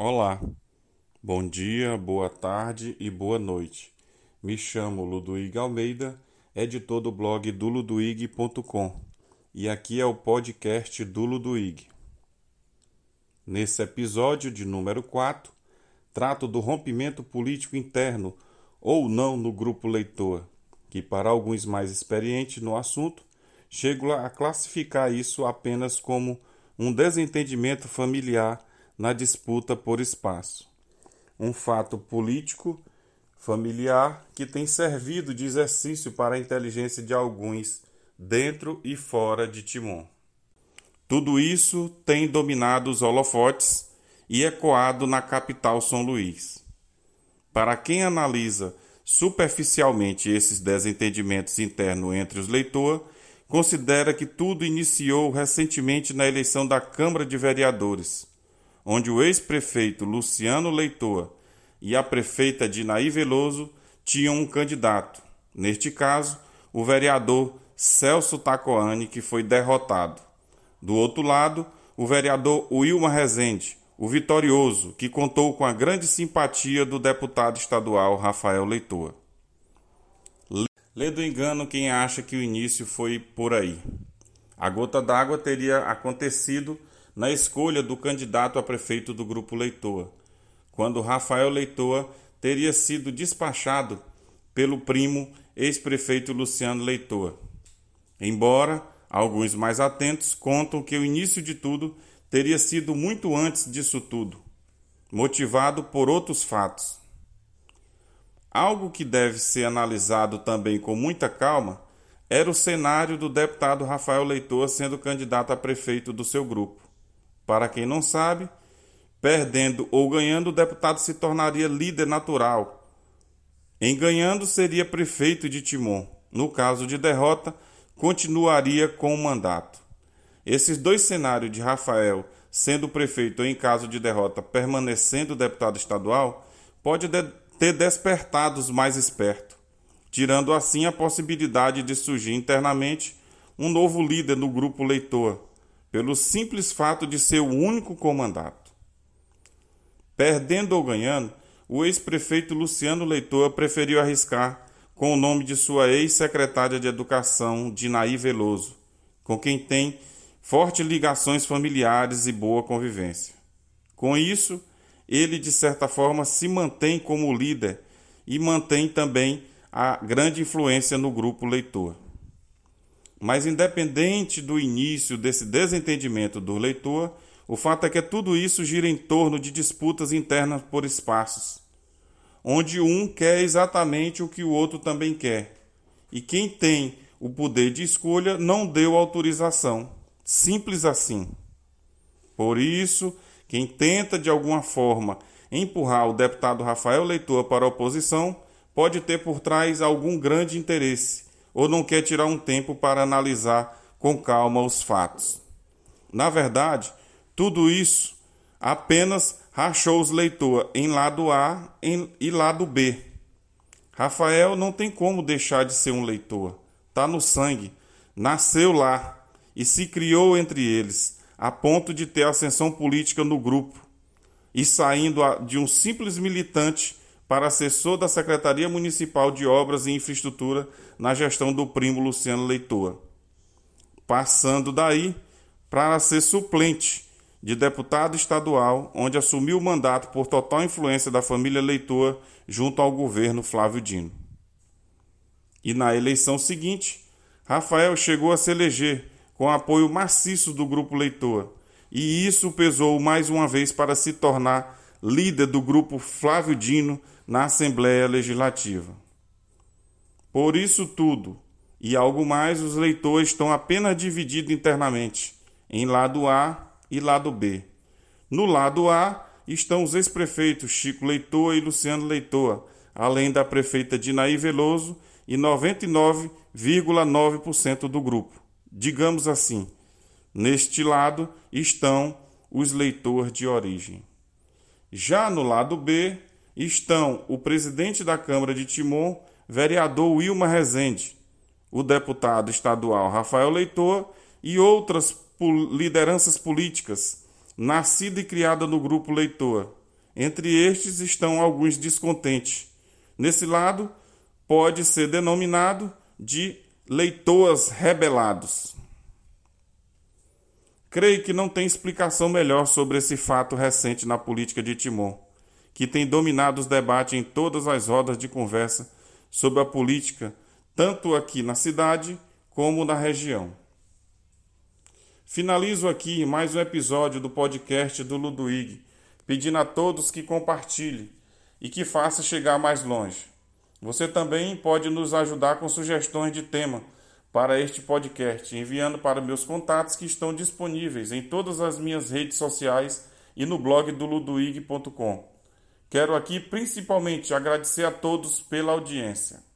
Olá, bom dia, boa tarde e boa noite. Me chamo Ludoig Almeida, editor do blog duluduig.com e aqui é o podcast do Ludoig. Nesse episódio de número 4, trato do rompimento político interno ou não no grupo leitor, que para alguns mais experientes no assunto, chego a classificar isso apenas como um desentendimento familiar na disputa por espaço. Um fato político familiar que tem servido de exercício para a inteligência de alguns dentro e fora de Timon. Tudo isso tem dominado os holofotes e ecoado na capital São Luís. Para quem analisa superficialmente esses desentendimentos internos entre os leitores, considera que tudo iniciou recentemente na eleição da Câmara de Vereadores, onde o ex-prefeito Luciano Leitor e a prefeita Dinaí Veloso tinham um candidato, neste caso, o vereador Celso Tacoani, que foi derrotado. Do outro lado, o vereador Wilma Rezende, o vitorioso, que contou com a grande simpatia do deputado estadual Rafael Leitor. Lê do engano quem acha que o início foi por aí. A gota d'água teria acontecido na escolha do candidato a prefeito do grupo Leitor, quando Rafael Leitor teria sido despachado pelo primo ex-prefeito Luciano Leitor. Embora alguns mais atentos contam que o início de tudo teria sido muito antes disso tudo, motivado por outros fatos. Algo que deve ser analisado também com muita calma era o cenário do deputado Rafael Leitor sendo candidato a prefeito do seu grupo. Para quem não sabe, Perdendo ou ganhando, o deputado se tornaria líder natural. Em ganhando, seria prefeito de Timon. No caso de derrota, continuaria com o mandato. Esses dois cenários de Rafael sendo prefeito ou em caso de derrota permanecendo deputado estadual pode de ter despertado os mais espertos, tirando assim a possibilidade de surgir internamente um novo líder no grupo leitor, pelo simples fato de ser o único comandato. Perdendo ou ganhando, o ex-prefeito Luciano Leitor preferiu arriscar com o nome de sua ex-secretária de Educação, Dinaí Veloso, com quem tem fortes ligações familiares e boa convivência. Com isso, ele de certa forma se mantém como líder e mantém também a grande influência no grupo leitor. Mas independente do início desse desentendimento do leitor, o fato é que tudo isso gira em torno de disputas internas por espaços, onde um quer exatamente o que o outro também quer. E quem tem o poder de escolha não deu autorização. Simples assim. Por isso, quem tenta de alguma forma empurrar o deputado Rafael Leitor para a oposição pode ter por trás algum grande interesse ou não quer tirar um tempo para analisar com calma os fatos. Na verdade, tudo isso apenas rachou os leitores em lado A e lado B. Rafael não tem como deixar de ser um leitor. Está no sangue. Nasceu lá e se criou entre eles, a ponto de ter ascensão política no grupo e saindo de um simples militante para assessor da Secretaria Municipal de Obras e Infraestrutura na gestão do primo Luciano Leitor. Passando daí para ser suplente de deputado estadual, onde assumiu o mandato por total influência da família Leitor junto ao governo Flávio Dino. E na eleição seguinte, Rafael chegou a se eleger com apoio maciço do grupo Leitor, e isso pesou mais uma vez para se tornar líder do grupo Flávio Dino na Assembleia Legislativa. Por isso tudo e algo mais, os leitores estão apenas divididos internamente em lado A e lado B. No lado A estão os ex-prefeitos Chico Leitor e Luciano Leitor, além da prefeita Dinaí Veloso e 99,9% do grupo. Digamos assim, neste lado estão os leitores de origem. Já no lado B estão o presidente da Câmara de Timon, vereador Wilma Rezende, o deputado estadual Rafael Leitor e outras lideranças políticas, nascida e criada no grupo Leitor, Entre estes estão alguns descontentes. Nesse lado, pode ser denominado de leitoas rebelados. Creio que não tem explicação melhor sobre esse fato recente na política de Timor, que tem dominado os debates em todas as rodas de conversa sobre a política, tanto aqui na cidade como na região. Finalizo aqui mais um episódio do podcast do Ludwig, pedindo a todos que compartilhem e que faça chegar mais longe. Você também pode nos ajudar com sugestões de tema para este podcast, enviando para meus contatos que estão disponíveis em todas as minhas redes sociais e no blog do luduig.com. Quero aqui principalmente agradecer a todos pela audiência.